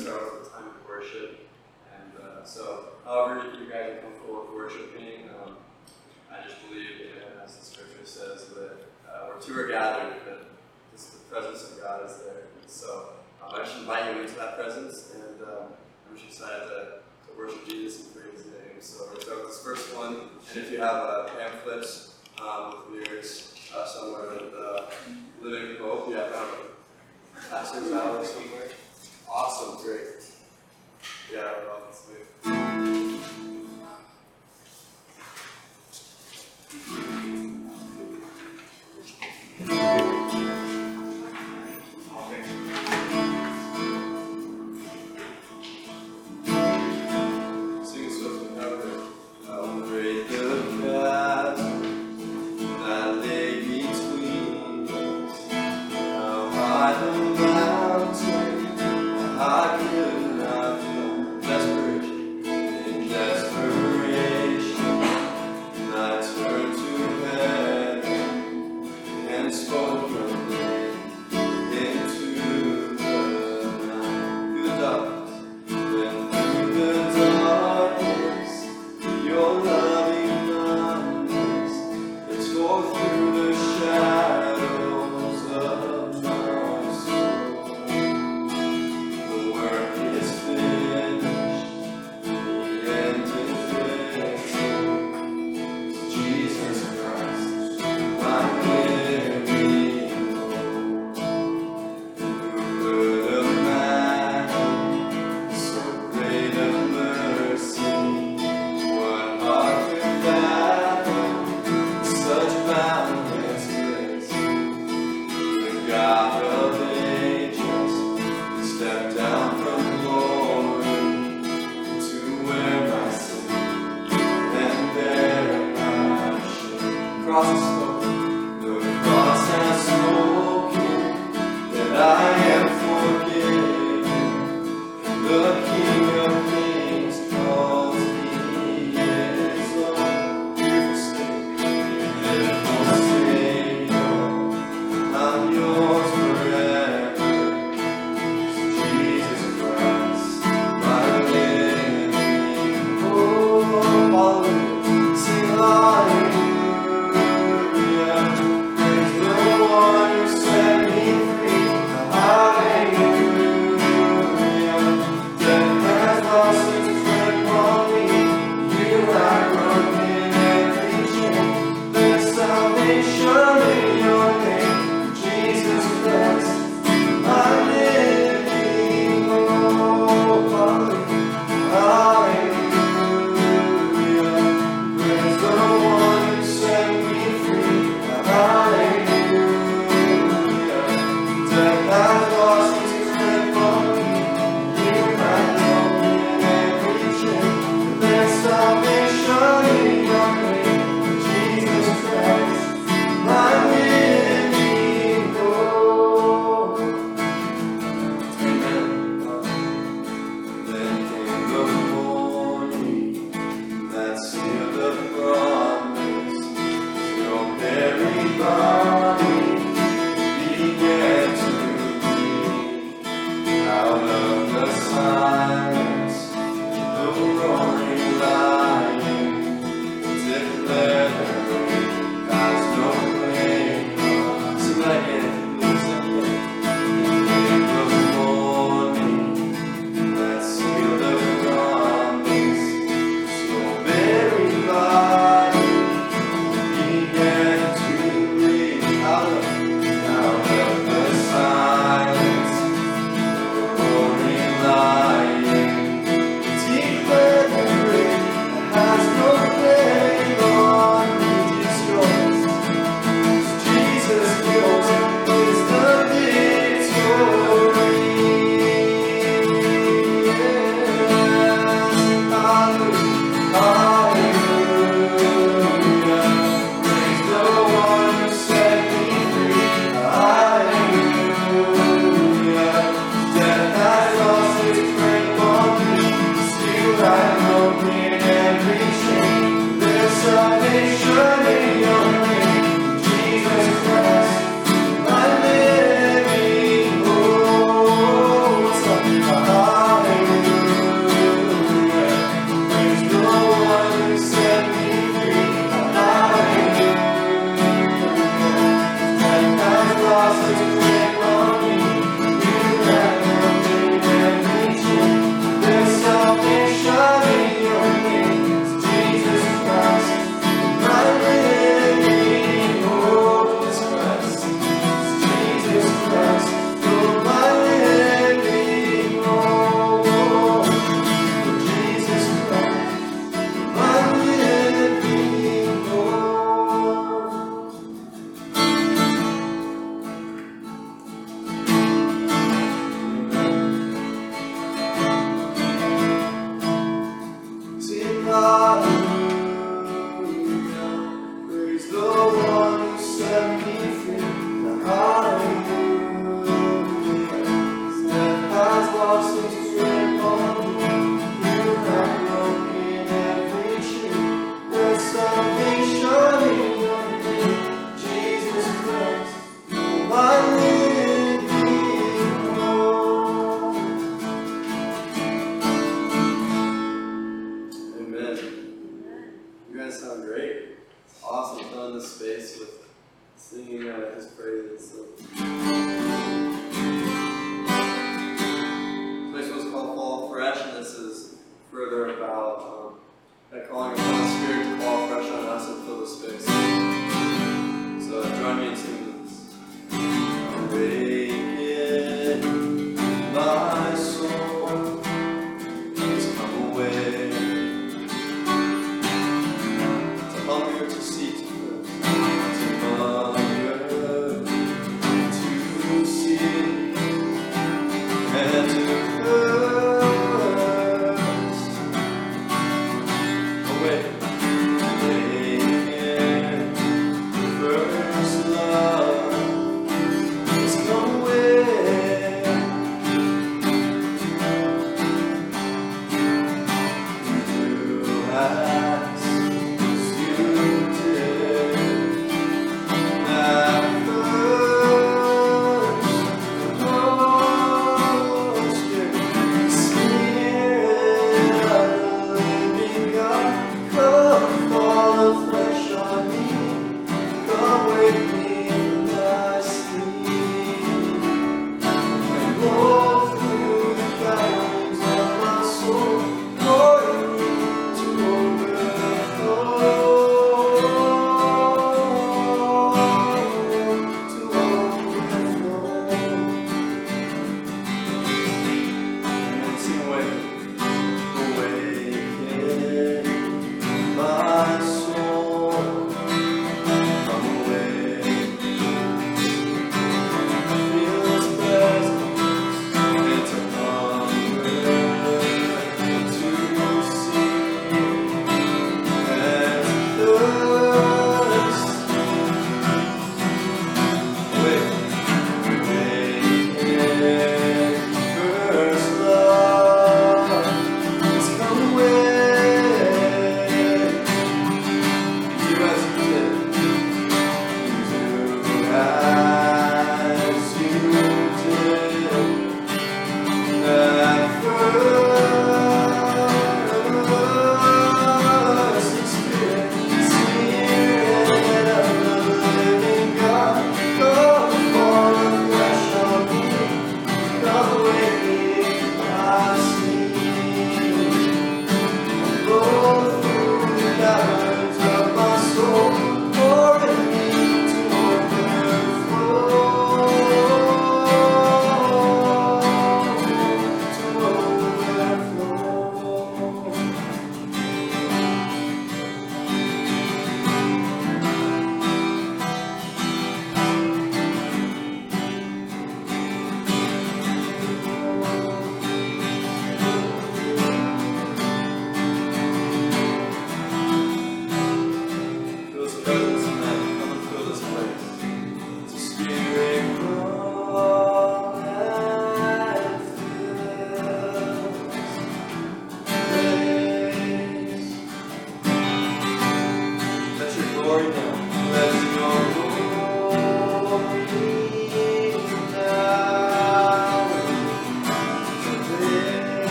start with a time of worship. And uh, so, however you guys are comfortable with worshiping, um, I just believe, as the scripture says, that uh, where two are gathered, that the presence of God is there. And so, um, I just invite you into that presence, and um, I'm just excited to, to worship Jesus and praise His name. So, we're going to start with this first one. And if you have uh, a pamphlet um, with lyrics uh, somewhere with uh, Living Hope, you have that pastor's hour somewhere. Awesome, great. Yeah, I love this.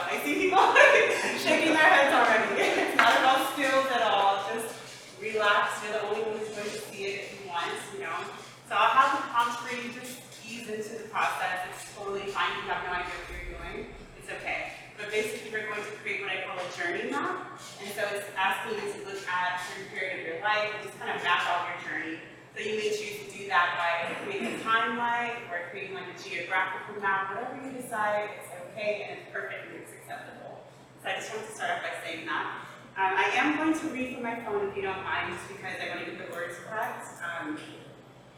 About, I see people shaking their heads already. It's not about skills at all. Just relax. You're the only one who's going to see it if you want, you know. So I'll have the prompts for you. Just ease into the process. It's totally fine you have no idea what you're doing. It's okay. But basically, we're going to create what I call a journey map. And so it's asking you to look at certain period of your life and just kind of map out your journey. So you may choose to do that by creating a timeline or creating like a geographical map, whatever you decide, it's okay and it's perfect and it's acceptable. So I just want to start off by saying that. Um, I am going to read from my phone if you don't mind, just because I want to get the words correct. Um,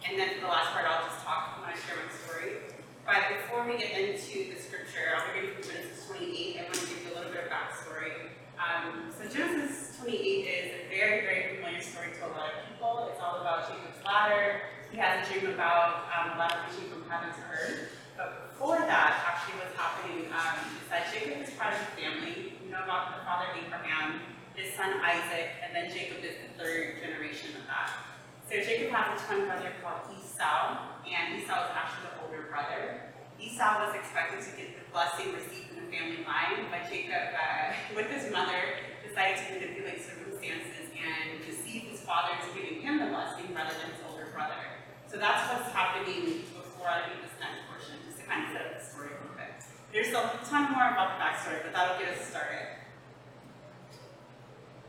and then for the last part, I'll just talk when I share my story. But before we get into the scripture, I'll be reading from Genesis 28. I want to give you a little bit of backstory. Um, so Genesis 28 is a very, very familiar story to a lot of people. It's all about Jacob's ladder. He has a dream about um, a ladder reaching from heaven to earth. But before that, actually, what's happening um, is that Jacob is part of the family. You know about the father Abraham, his son Isaac, and then Jacob is the third generation of that. So Jacob has a twin brother called Esau, and Esau is actually the older brother. Esau was expected to get the blessing received family line, but Jacob, uh, with his mother, decided to manipulate circumstances and deceive his father into giving him the blessing rather than his older brother. So that's what's happening before I read this next portion, just to kind of set up the story a little bit. There's a ton more about the backstory, but that'll get us started.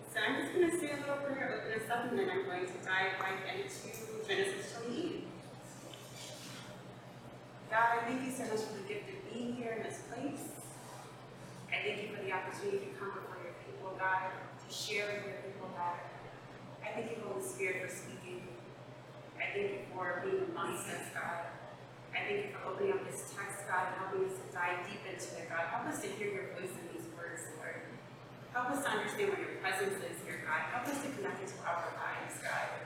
So I'm just going to say a little prayer, open us up, and then I'm going to dive right into Genesis 28. God, I thank you so much for the gift of being here in this place. Thank you for the opportunity to come before your people, God, to share with your people, God. I thank you, Holy Spirit, for speaking. I thank you for being amongst us, God. I thank you for opening up this text, God, and helping us to dive deep into it, God. Help us to hear your voice in these words, Lord. Help us to understand what your presence is here, God. Help us to connect it to our lives, God.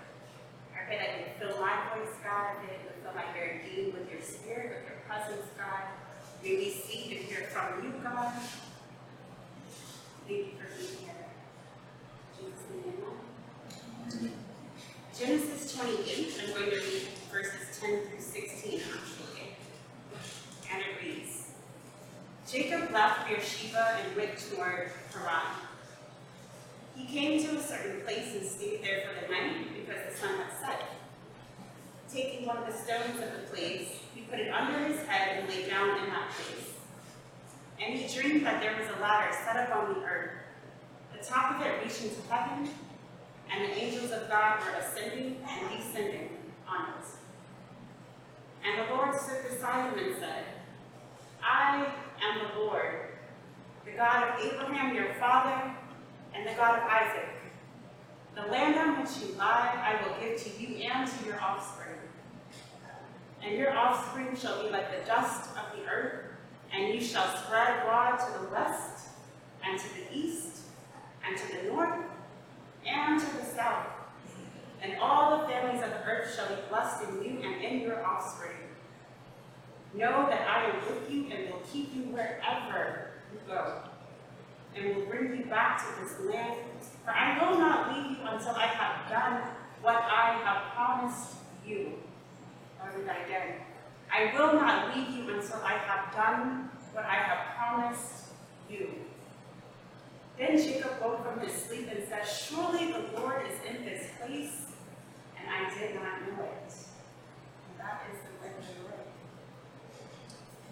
I pray that you fill my voice, God. That you fill my very being with your spirit, with your presence, God. May we see and hear from you, God. Thank you for being here. Genesis 28, I'm going to read verses 10 through 16, actually. And it reads, Jacob left Beersheba and went toward Haran. He came to a certain place and stayed there for the night because the sun had set. Taking one of the stones of the place, he put it under his head and lay down in that place. And he dreamed that there was a ladder set up on the earth, the top of it reaching to heaven, and the angels of God were ascending and descending on it. And the Lord stood beside him and said, I am the Lord, the God of Abraham your father, and the God of Isaac. The land on which you lie I will give to you and to your offspring. And your offspring shall be like the dust of the earth, and you shall spread abroad to the west, and to the east, and to the north, and to the south. And all the families of the earth shall be blessed in you and in your offspring. Know that I am with you and will keep you wherever you go, and will bring you back to this land. For I will not leave you until I have done what I have promised you. I'll read that again. I will not leave you until I have done what I have promised you. Then Jacob woke from his sleep and said, Surely the Lord is in this place, and I did not know it. And that is the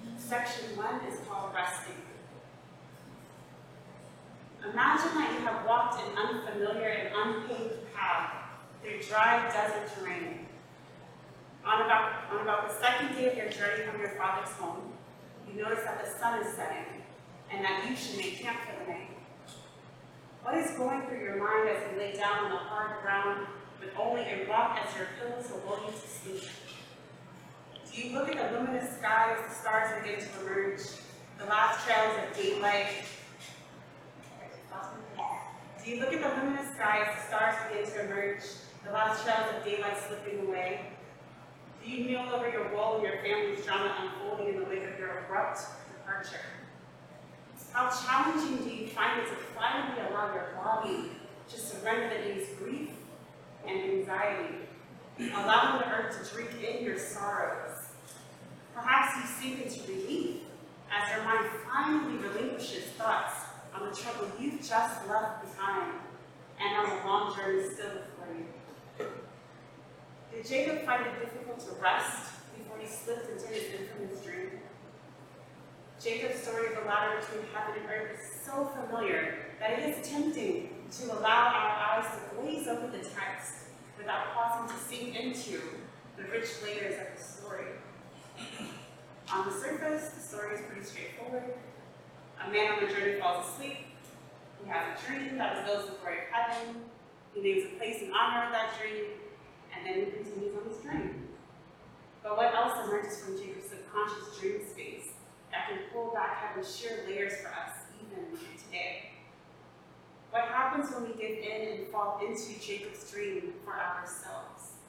the Section one is called resting. Imagine that you have walked an unfamiliar and unpaved path through dry desert terrain. On about, on about the second day of your journey from your father's home, you notice that the sun is setting and that you should make camp for the night. What is going through your mind as you lay down on the hard ground with only a rock as your pillow to lull you to sleep? Do you look at the luminous sky as the stars begin to emerge, the last trails of daylight? Do you look at the luminous sky as the stars begin to emerge, the last trails of daylight slipping away? You kneel over your wall, and your family's drama unfolding in the wake of your abrupt departure? How challenging do you find it to finally allow your body to surrender it is grief and anxiety, allowing the earth to drink in your sorrows? Perhaps you sink into relief as your mind finally relinquishes thoughts on the trouble you've just left behind and on the long journey still before you. Did Jacob find it difficult to rest before he slipped into his infamous dream? Jacob's story of the ladder between heaven and earth is so familiar that it is tempting to allow our eyes to glaze over the text without pausing to sink into the rich layers of the story. On the surface, the story is pretty straightforward. A man on the journey falls asleep. He has a dream that reveals the glory of heaven. He names a place in honor of that dream, then continues on his journey. But what else emerges from Jacob's subconscious dream space that can pull back heaven's sheer layers for us even today? What happens when we give in and fall into Jacob's dream for ourselves?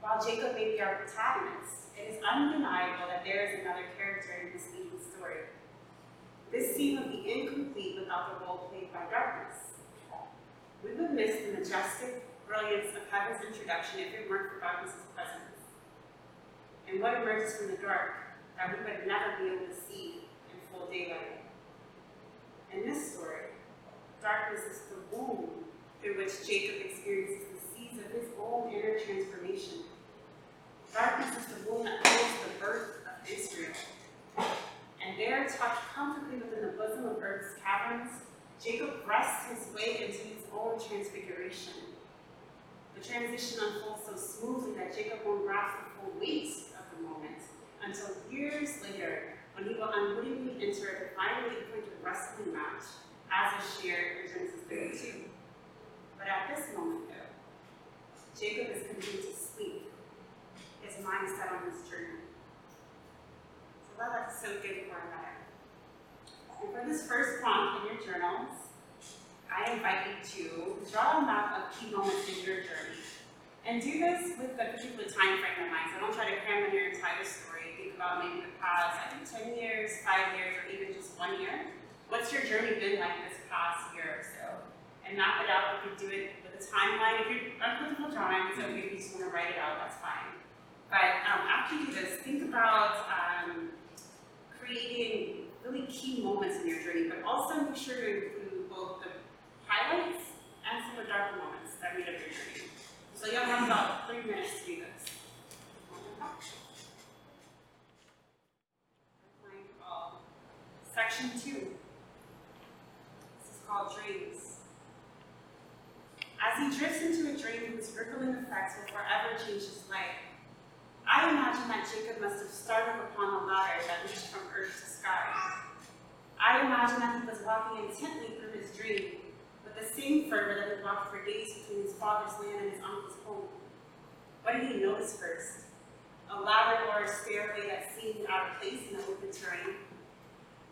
While Jacob may be our protagonist, it is undeniable that there is another character in this leading story. This scene would be incomplete without the role played by darkness. We would miss the majestic brilliance of heaven's introduction if it weren't for darkness's presence. And what emerges from the dark that we would never be able to see in full daylight. In this story, darkness is the womb through which Jacob experiences the seeds of his own inner transformation. Darkness is the womb that holds the birth of Israel. And there, tucked comfortably within the bosom of earth's caverns, Jacob rests his way into his own transfiguration. The transition unfolds so smoothly that Jacob won't grasp the full weight of the moment until years later when he will unwittingly enter a divinely appointed wrestling match as is shared in Genesis 32. But at this moment, though, Jacob is continuing to sleep, his mind set on his journey. So let that soak in for a minute. And for this first prompt in your journals, I invite you to draw a map of key moments in your journey. And do this with a particular time frame in mind. So don't try to cram in your entire story. Think about maybe the past, I think 10 years, 5 years, or even just one year. What's your journey been like this past year or so? And map it out. if You do it with a timeline. If you're uncomfortable drawing, okay if you just want to write it out, that's fine. But um, after you do this, think about um, creating really key moments in your journey, but also make sure to include both the highlights and some of the darker moments that made up your journey. So you'll have about three minutes to do this. Section two. This is called dreams. As he drifts into a dream whose rippling effects will forever change his life, I imagine that Jacob must have started upon a ladder that reached from earth to sky. I imagine that he was walking intently through his dream the same fervor that he walked for days between his father's land and his uncle's home. What did he notice first? A ladder or a stairway that seemed out of place in the open terrain?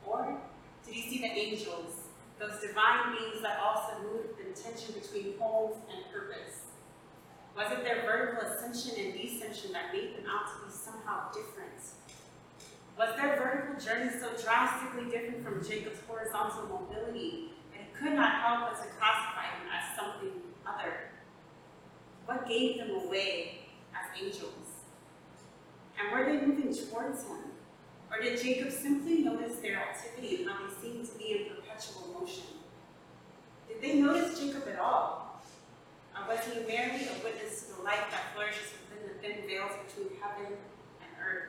Or did he see the angels, those divine beings that also moved the tension between homes and purpose? Was it their vertical ascension and descension that made them out to be somehow different? Was their vertical journey so drastically different from Jacob's horizontal mobility could not help but to classify them as something other? What gave them away as angels? And were they moving towards him? Or did Jacob simply notice their activity and how they seemed to be in perpetual motion? Did they notice Jacob at all? Or was he merely a witness to the light that flourishes within the thin veils between heaven and earth?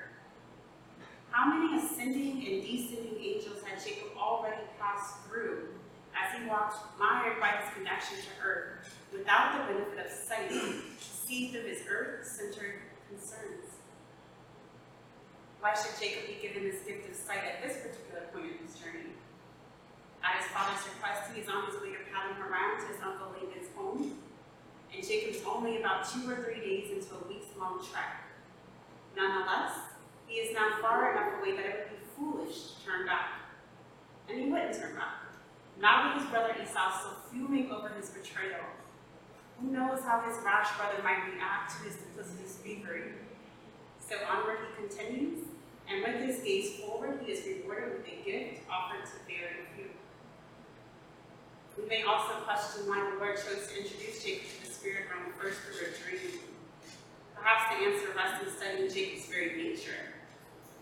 How many ascending and descending angels had Jacob already passed through as he walked mired by his connection to earth without the benefit of sight see through his earth-centered concerns? Why should Jacob be given this gift of sight at this particular point in his journey? At his father's request, he is on his way to Paddan Aram to his uncle Laban's home. And Jacob is only about two or three days into a weeks-long trek. Nonetheless, he is now far enough away that it would be foolish to turn back. And he wouldn't turn back. Not with his brother Esau still fuming over his betrayal. Who knows how his rash brother might react to his duplicitous thievery? So onward he continues, and with his gaze forward, he is rewarded with a gift offered to very few. We may also question why the Lord chose to introduce Jacob to the spirit realm first through a dream. Perhaps the answer rests in studying Jacob's very nature.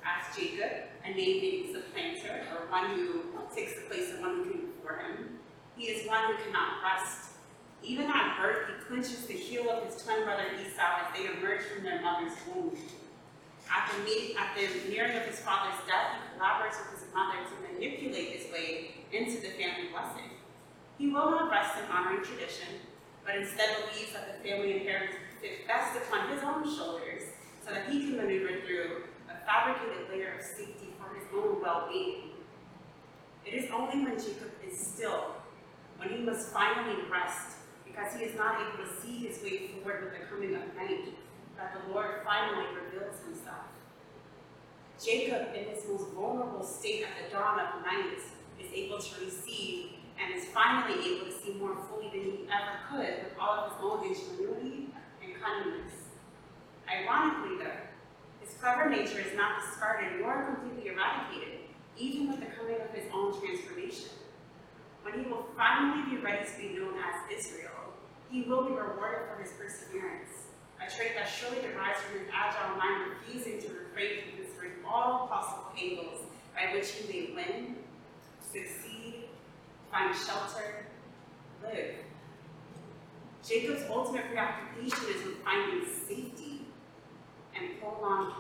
As Jacob, a name means a planter, or one who takes the place of one who came him, he is one who cannot rest. Even at birth, he clinches the heel of his twin brother Esau as they emerge from their mother's womb. At the, the nearing of his father's death, he collaborates with his mother to manipulate his way into the family blessing. He will not rest in honoring tradition, but instead believes that the family inheritance best upon his own shoulders so that he can maneuver through a fabricated layer of safety for his own well-being. It is only when Jacob is still, when he must finally rest, because he is not able to see his way forward with the coming of night, that the Lord finally reveals himself. Jacob, in his most vulnerable state at the dawn of night, is able to receive and is finally able to see more fully than he ever could with all of his own ingenuity and cunningness. Ironically, though, his clever nature is not discarded nor completely eradicated, even with the coming of his own transformation. When he will finally be ready to be known as Israel, he will be rewarded for his perseverance, a trait that surely derives from his agile mind refusing to refrain from considering all possible angles by which he may win, succeed, find shelter, live. Jacob's ultimate preoccupation is with finding safety and prolonged.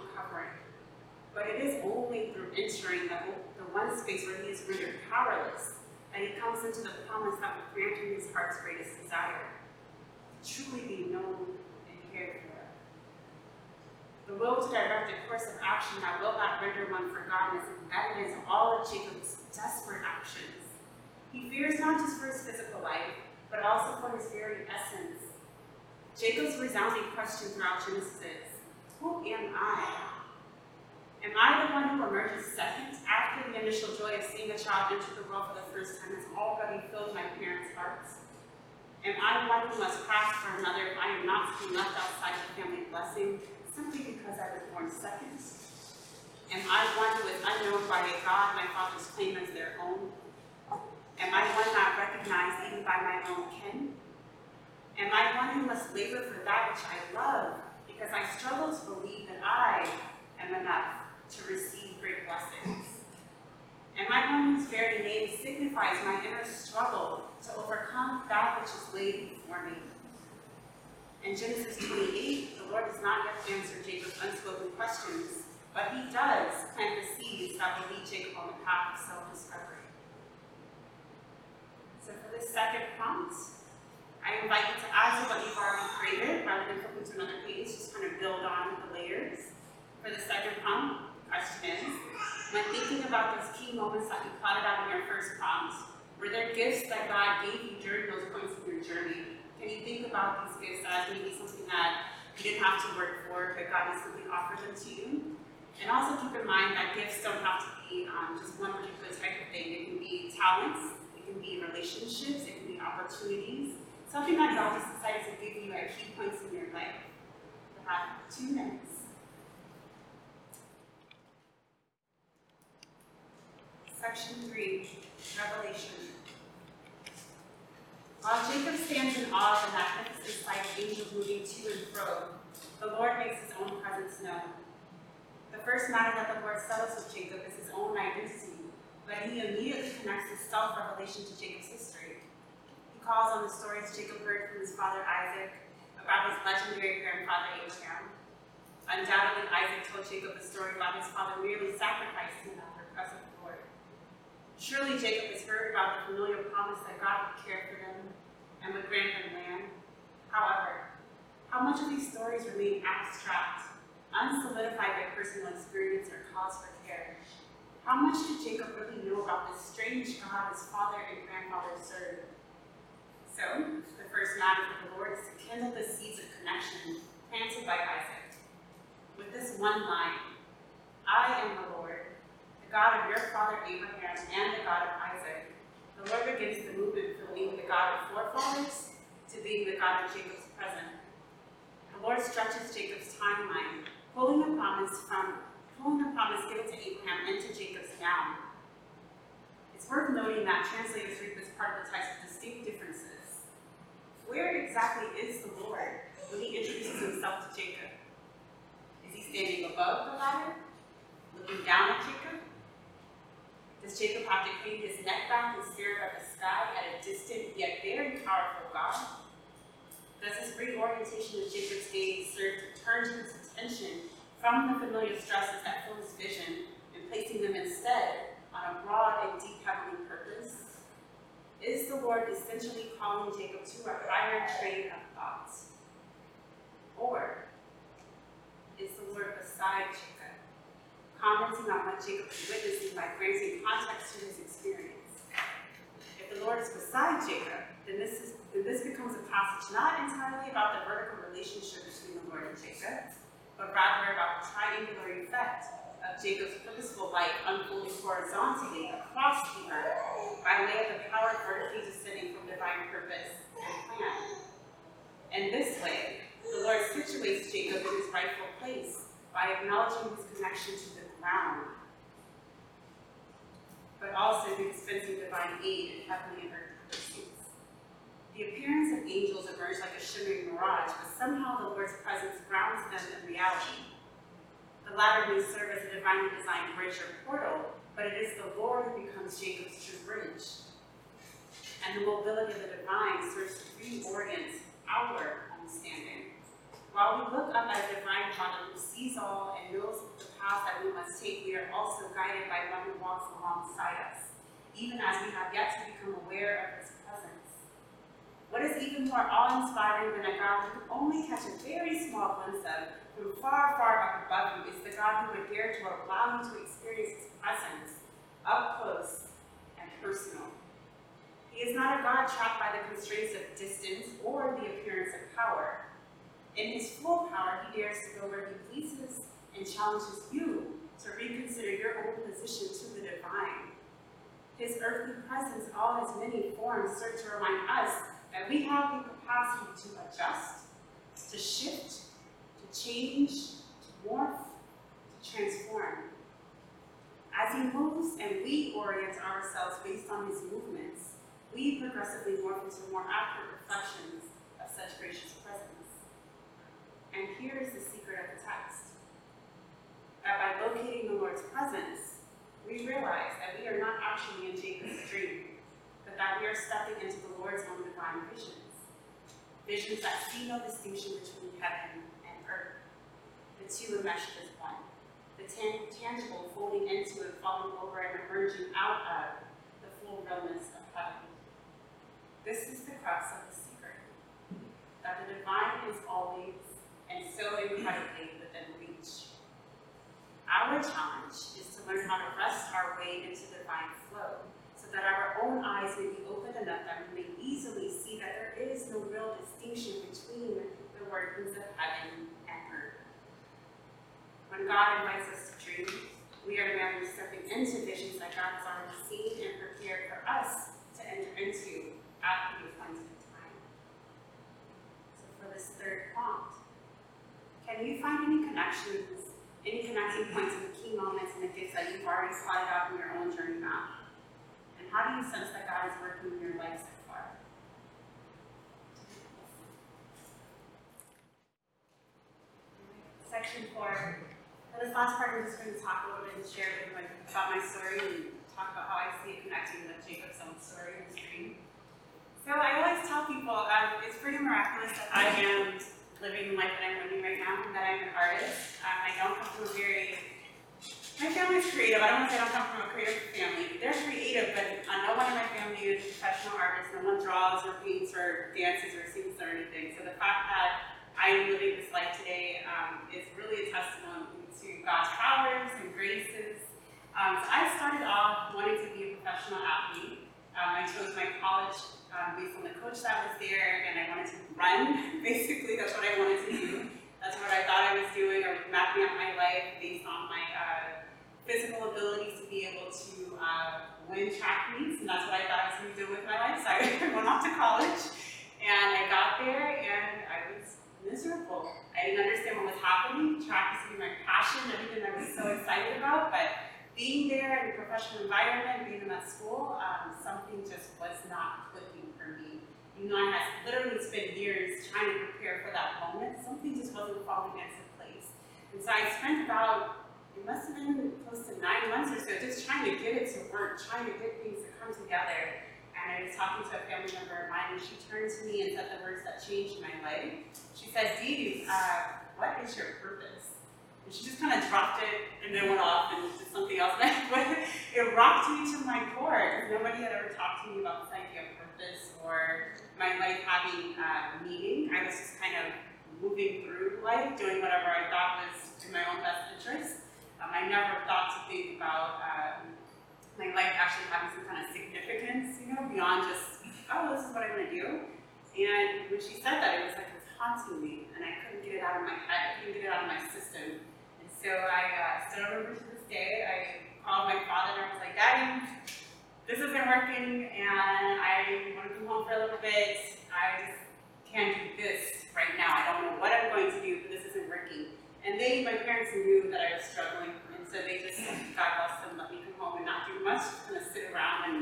But it is only through entering the, the one space where he is rendered powerless that he comes into the promise that will grant him his heart's greatest desire, to truly be known and cared for. The will to direct a course of action that will not render one forgotten is embedded in all of Jacob's desperate actions. He fears not just for his physical life, but also for his very essence. Jacob's resounding question throughout Genesis is, Who am I? Am I the one who emerges second after the initial joy of seeing a child enter the world for the first time has already filled my parents' hearts? Am I one who must craft for another if I am not to be left outside the family blessing simply because I was born second? Am I one who is unknown by a God my fathers claim as their own? Am I one not recognized even by my own kin? Am I one who must labor for that which I love because I struggle to believe that I am enough to receive great blessings? Am I one whose very name signifies my inner struggle to overcome that which is laid before me? In Genesis 28, the Lord does not yet answer Jacob's unspoken questions, but he does plant the seeds that will lead Jacob on the path of self-discovery. So for this second prompt, I invite you to add to what you've already created rather than flipping to another page, just kind of build on the layers. For the second prompt, question is, when thinking about those key moments that you plotted out in your first prompt, were there gifts that God gave you during those points in your journey? Can you think about these gifts as maybe something that you didn't have to work for, but God simply offered them to you? And also keep in mind that gifts don't have to be um, just one particular type of thing. It can be talents, it can be relationships, it can be opportunities, something that God has decided to give you at key points in your life. You have two minutes. Section 3, Revelation. While Jacob stands in awe of the magnificent sight of angels moving to and fro, the Lord makes his own presence known. The first matter that the Lord settles with Jacob is his own identity, but he immediately connects his self-revelation to Jacob's history. He calls on the stories Jacob heard from his father Isaac about his legendary grandfather Abraham. Undoubtedly, Isaac told Jacob a story about his father merely sacrificing him at the request of the Lord. Surely Jacob has heard about the familiar promise that God would care for them and would grant them land. However, how much of these stories remain abstract, unsolidified by personal experience or cause for care? How much did Jacob really know about this strange God his father and grandfather served? So, the first matter for the Lord is to kindle the seeds of connection planted by Isaac. With this one line, I am the Lord, God of your father Abraham and the God of Isaac. The Lord begins the movement from being the God of forefathers to being the God of Jacob's present. The Lord stretches Jacob's timeline, pulling the promise from pulling the promise given to Abraham into Jacob's now. It's worth noting that translators read this part of the text with distinct differences. Where exactly is the Lord when he introduces himself to Jacob? Is he standing above the ladder, looking down at Jacob? Does Jacob to crane his neck back and stare up at the sky at a distant yet very powerful God? Does this reorientation of Jacob's gaze serve to turn his attention from the familiar stresses that fill his vision and placing them instead on a broad and deep heavenly purpose? Is the Lord essentially calling Jacob to a higher train of thoughts? Or is the Lord beside Jacob, commenting on what Jacob is witnessing by granting context to his experience? If the Lord is beside Jacob, then this, is, then this becomes a passage not entirely about the vertical relationship between the Lord and Jacob, but rather about the triangular effect of Jacob's purposeful life unfolding horizontally across the earth by way of the power vertically descending from divine purpose and plan. In this way, the Lord situates Jacob in his rightful place by acknowledging his connection to the but also the dispensing divine aid in heavenly and earthly pursuits. The appearance of angels emerge like a shimmering mirage, but somehow the Lord's presence grounds them in reality. The ladder may serve as a divinely designed bridge or portal, but it is the Lord who becomes Jacob's true bridge. And the mobility of the divine serves to reorient our understanding. While we look up at a divine Father who sees all and knows the path that we must take, we are also guided by one who walks alongside us, even as we have yet to become aware of his presence. What is even more awe-inspiring than a God who can only catch a very small glimpse of from far, far up above you is the God who would dare to allow you to experience his presence up close and personal. He is not a God trapped by the constraints of distance or the appearance of power. In his full power, he dares to go where he pleases and challenges you to reconsider your own position to the divine. His earthly presence, all his many forms, serve to remind us that we have the capacity to adjust, to shift, to change, to morph, to transform. As he moves and we orient ourselves based on his movements, we progressively morph into more accurate reflections of such gracious presence. And here is the secret of the text. That by locating the Lord's presence, we realize that we are not actually in Jacob's dream, but that we are stepping into the Lord's own divine visions. Visions that see no distinction between heaven and earth. The two enmeshed as one. The tan- tangible folding into and falling over and emerging out of the full realness of heaven. This is the crux of the secret. That the divine is always and so incredibly within reach. Our challenge is to learn how to rest our way into divine flow so that our own eyes may be open enough that we may easily see that there is no real distinction between the workings of heaven and earth. When God invites us to dream, we are merely stepping into visions that God has already seen and prepared for us to enter into at the appointed time. So for this third prompt, can you find any connections, any connecting points and key moments in the gifts that you've already plotted out in your own journey map? And how do you sense that God is working in your life so far? Section four. For this last part, I'm just going to talk a little bit and share a bit about my story and talk about how I see it connecting with Jacob's own story and his dream. So I always tell people um, it's pretty miraculous that I am living the life that I'm living right now, and that I'm an artist. Um, I don't come from a very, my family's creative. I don't want to say I don't come from a creative family. They're creative, but uh, no one in my family is a professional artist. No one draws or paints or dances or sings or anything. So the fact that I am living this life today um, is really a testimony to God's powers and graces Um, so I started off wanting to be a professional athlete. Um, I chose my college um, based on the coach that was there, and I wanted to run. Basically, that's what I wanted to do. That's what I thought I was doing. I was mapping out my life based on my uh, physical abilities to be able to uh, win track meets, and that's what I thought I was going to do with my life. So I went off to college, and I got there, and I was miserable. I didn't understand what was happening. Track be my passion, everything I was so excited about, but being there in a professional environment, being in that school, um, something just was not Even though I had literally spent years trying to prepare for that moment, something just wasn't falling into place. And so I spent about, it must have been close to nine months or so, just trying to get it to work, trying to get things to come together. And I was talking to a family member of mine, and she turned to me and said the words that changed my life. She said, Dee, uh, what is your purpose? And she just kind of dropped it and then went off and did something else. But it rocked me to my core. Nobody had ever talked to me about this idea of purpose my life having uh, meaning. I was just kind of moving through life, doing whatever I thought was in my own best interest. Um, I never thought to think about um, my life actually having some kind of significance, you know, beyond just, oh, this is what I'm going to do. And when she said that, it was like it was haunting me, and I couldn't get it out of my head, I couldn't get it out of my system. And so I uh, still remember to this day, I called my father and I was like, Daddy, this isn't working, and I want to come home for a little bit. I just can't do this right now. I don't know what I'm going to do, but this isn't working. And they, my parents knew that I was struggling, and so they just, God bless them, let me come home and not do much, just kind of sit around and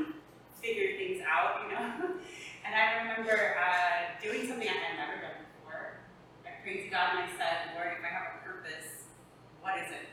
figure things out, you know? And I remember uh, doing something I had never done before. I prayed to God and I said, Lord, if I have a purpose, what is it?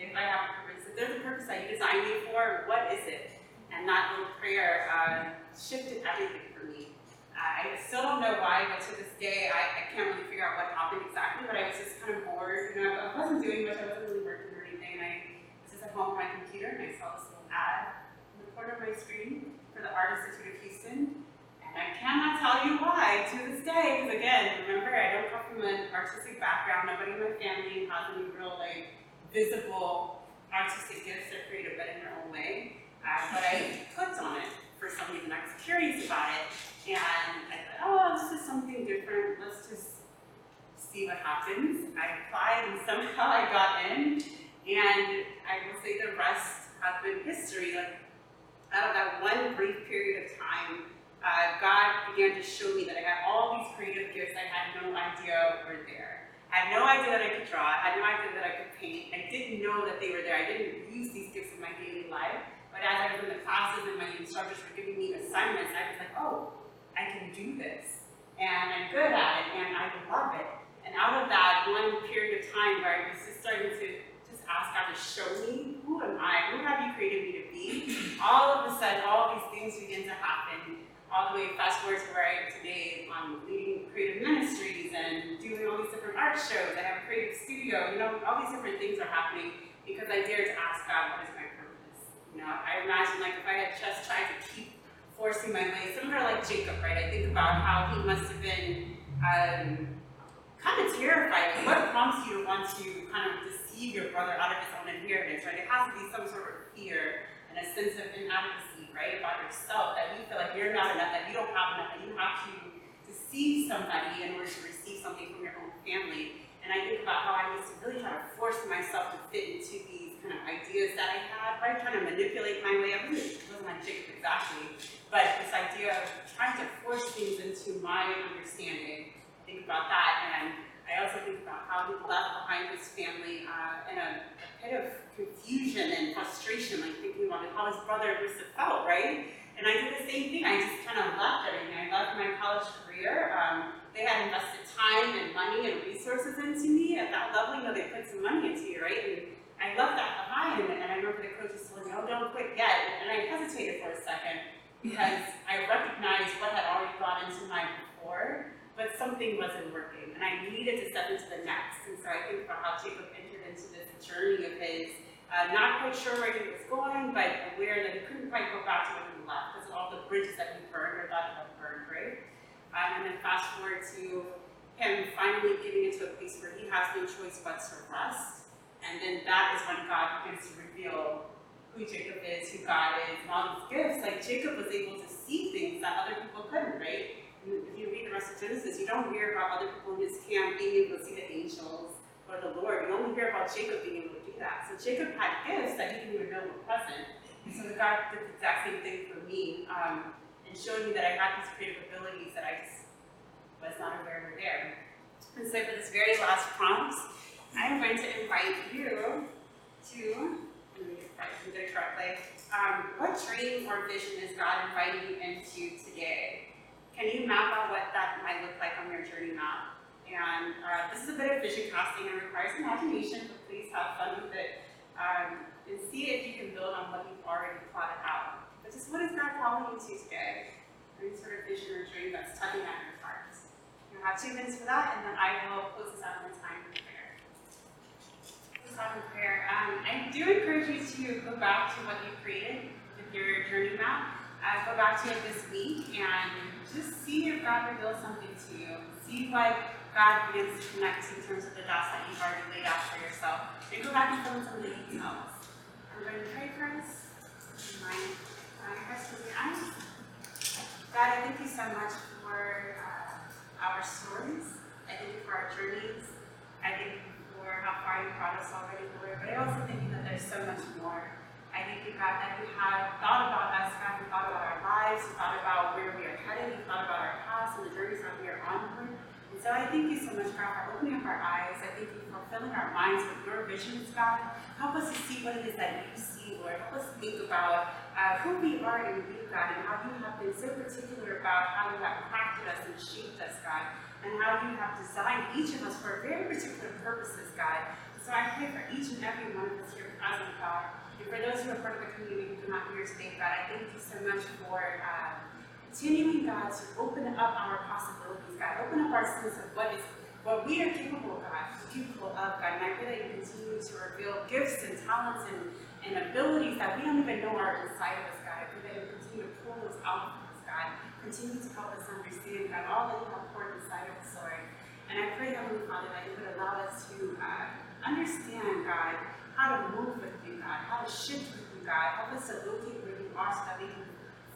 If I have a purpose, if there's a purpose that you designed me for, what is it? And that little prayer uh, shifted everything for me. I still don't know why, but to this day, I, I can't really figure out what happened exactly, but I was just kind of bored. You know, I wasn't doing much, I wasn't really working or anything. I was just at home on my computer and I saw this little ad in the corner of my screen for the Art Institute of Houston. And I cannot tell you why to this day, because again, remember, I don't come from an artistic background. Nobody in my family has any real, like, visible artistic gifts or creative, but in their own way. Uh, but I clicked on it for some reason. I was curious about it. And I thought, oh, this is something different. Let's just see what happens. I applied and somehow I got in. And I will say the rest has been history. Like, out of that one brief period of time, uh, God began to show me that I had all these creative gifts I had no idea were there. I had no idea that I could draw. I had no idea that I could paint. I didn't know that they were there. I didn't use daily life. But as I was in the classes and my instructors were giving me assignments, I was like, oh, I can do this. And I'm good at it, and I love it. And out of that one period of time where I was just starting to just ask God to show me, who am I? Who have you created me to be? All of a sudden, all these things begin to happen. All the way fast forward to where I am today, I'm leading creative ministries and doing all these different art shows. I have a creative studio, you know, all these different things are happening because I dared to ask God, what is my purpose? You know, I imagine like if I had just tried to keep forcing my way, similar like Jacob, right? I think about how he must have been um, kind of terrified. What prompts you to want to kind of deceive your brother out of his own inheritance, right? It has to be some sort of fear and a sense of inadequacy, right, about yourself, that you feel like you're not enough, that you don't have enough, that you have to deceive somebody in order to receive something from your own family. And I think about how I used to really try to force myself to fit into these ideas that I had, right, trying to manipulate my way. I wasn't, wasn't like Jacob exactly, but this idea of trying to force things into my understanding. I think about that, and I also think about how he left behind his family uh, in a, a pit of confusion and frustration, like thinking about how his brother must have felt, right? And I did the same thing. I just kind of left everything. I left my college career. Um, they had invested time and money and resources into me at that level. You know, they put some money into you, right? And I left that behind. And, I remember the coaches told me, "Oh, don't quit yet." And I hesitated for a second because I recognized what had already gone into my before, but something wasn't working, and I needed to step into the next. And so I think about how Jacob entered into this journey of his, uh, not quite sure where he was going, but aware that he couldn't quite go back to where he left because of all the bridges that he burned or thought he had burned, right? Um, and then fast forward to him finally getting into a place where he has no choice but to rest. And then that is when God begins to reveal who Jacob is, who God is, and all these gifts, like Jacob was able to see things that other people couldn't, right? If you read the rest of Genesis, you don't hear about other people in his camp being able to see the angels or the Lord. You only hear about Jacob being able to do that. So Jacob had gifts that he didn't even know were present. And so God did the exact same thing for me, um, and showed me that I had these creative abilities that I just was not aware were there. And so for this very last prompt, invite you to, can it correctly. Um, what dream or vision is God inviting you into today? Can you map out what that might look like on your journey map? And uh, this is a bit of vision casting and requires imagination, but please have fun with it. Um, and see if you can build on what you've already plotted out. But just what is God calling you to today? Any sort of vision or dream that's tugging at your heart? You'll have two minutes for that, and then I will close this out in time Um, I do encourage you to go back to what you created with your journey map. Uh, go back to it this week and just see if God reveals something to you. See what God begins to connect in terms of the dots that you've already laid out for yourself. And go back and fill in some of the. I'm going to pray for us. Uh, rest of your. God, I thank you so much for uh, our stories. I thank you for our journeys. I thank you for how far you brought us already, Lord. But I also think that there's so much more. I thank you, God, that you have thought about us, God. You thought about our lives. You thought about where we are headed. You thought about our past and the journeys that we are on, Lord. And so I thank you so much, God, for opening up our eyes. I thank you for filling our minds with your visions, God. Help us to see what it is that you see, Lord. Help us think about uh, who we are in you, God, and how you have been so particular about how you have crafted us and shaped us, God, and how you have designed each of us for very particular purposes, God. So I pray for each and every one of us here present, God. And for those who are part of the community who are not here today, God, I thank you so much for uh, continuing, God, to open up our possibilities, God. Open up our sense of what is what we are capable, God, capable of, God. And I pray that you continue to reveal gifts and talents and, and abilities that we don't even know are inside of us, God. I pray that you continue to pull those out of us, God. Continue to help us understand, God, all that you have poured Lord. And I pray, Heavenly Father, that you would allow us to uh, understand, God, how to move with you, God, how to shift with you, God. Help us to locate where you are so that we can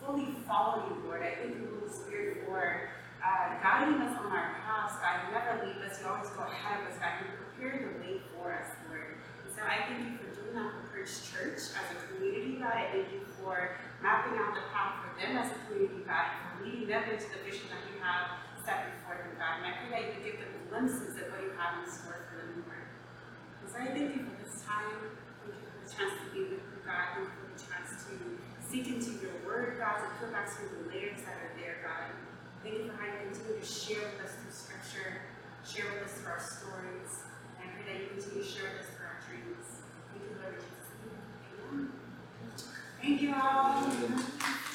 fully follow you, Lord. I thank you, Holy Spirit, for uh, guiding us on our paths, God. You never leave us, you always go ahead of us, God. You prepare the way for us, Lord. And so I thank you for doing that for Bridge Church as a community, God. I thank you for mapping out the path for them as a community, God, for leading them into the vision that you have set before God. And I pray that you give them glimpses of what you have in store for them, Lord. And so I thank you for this time. Thank you for the chance to be with you, God. Thank you for the chance to seek into your word, God, to peel back some of the layers that are there, God. Thank you for how you continue to share with us through scripture, share with us through our stories, and I pray that you continue to share with us through our dreams. Thank you, Lord Jesus. Amen. Thank you all.